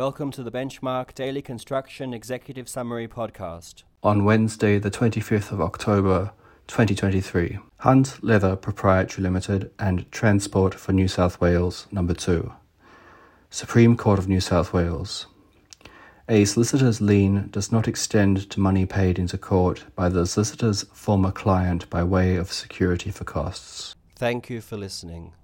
Welcome to the Benchmark Daily Construction Executive Summary Podcast. On Wednesday, the 25th of October 2023, Hunt Leather Proprietary Limited and Transport for New South Wales, Number 2. Supreme Court of New South Wales. A solicitor's lien does not extend to money paid into court by the solicitor's former client by way of security for costs. Thank you for listening.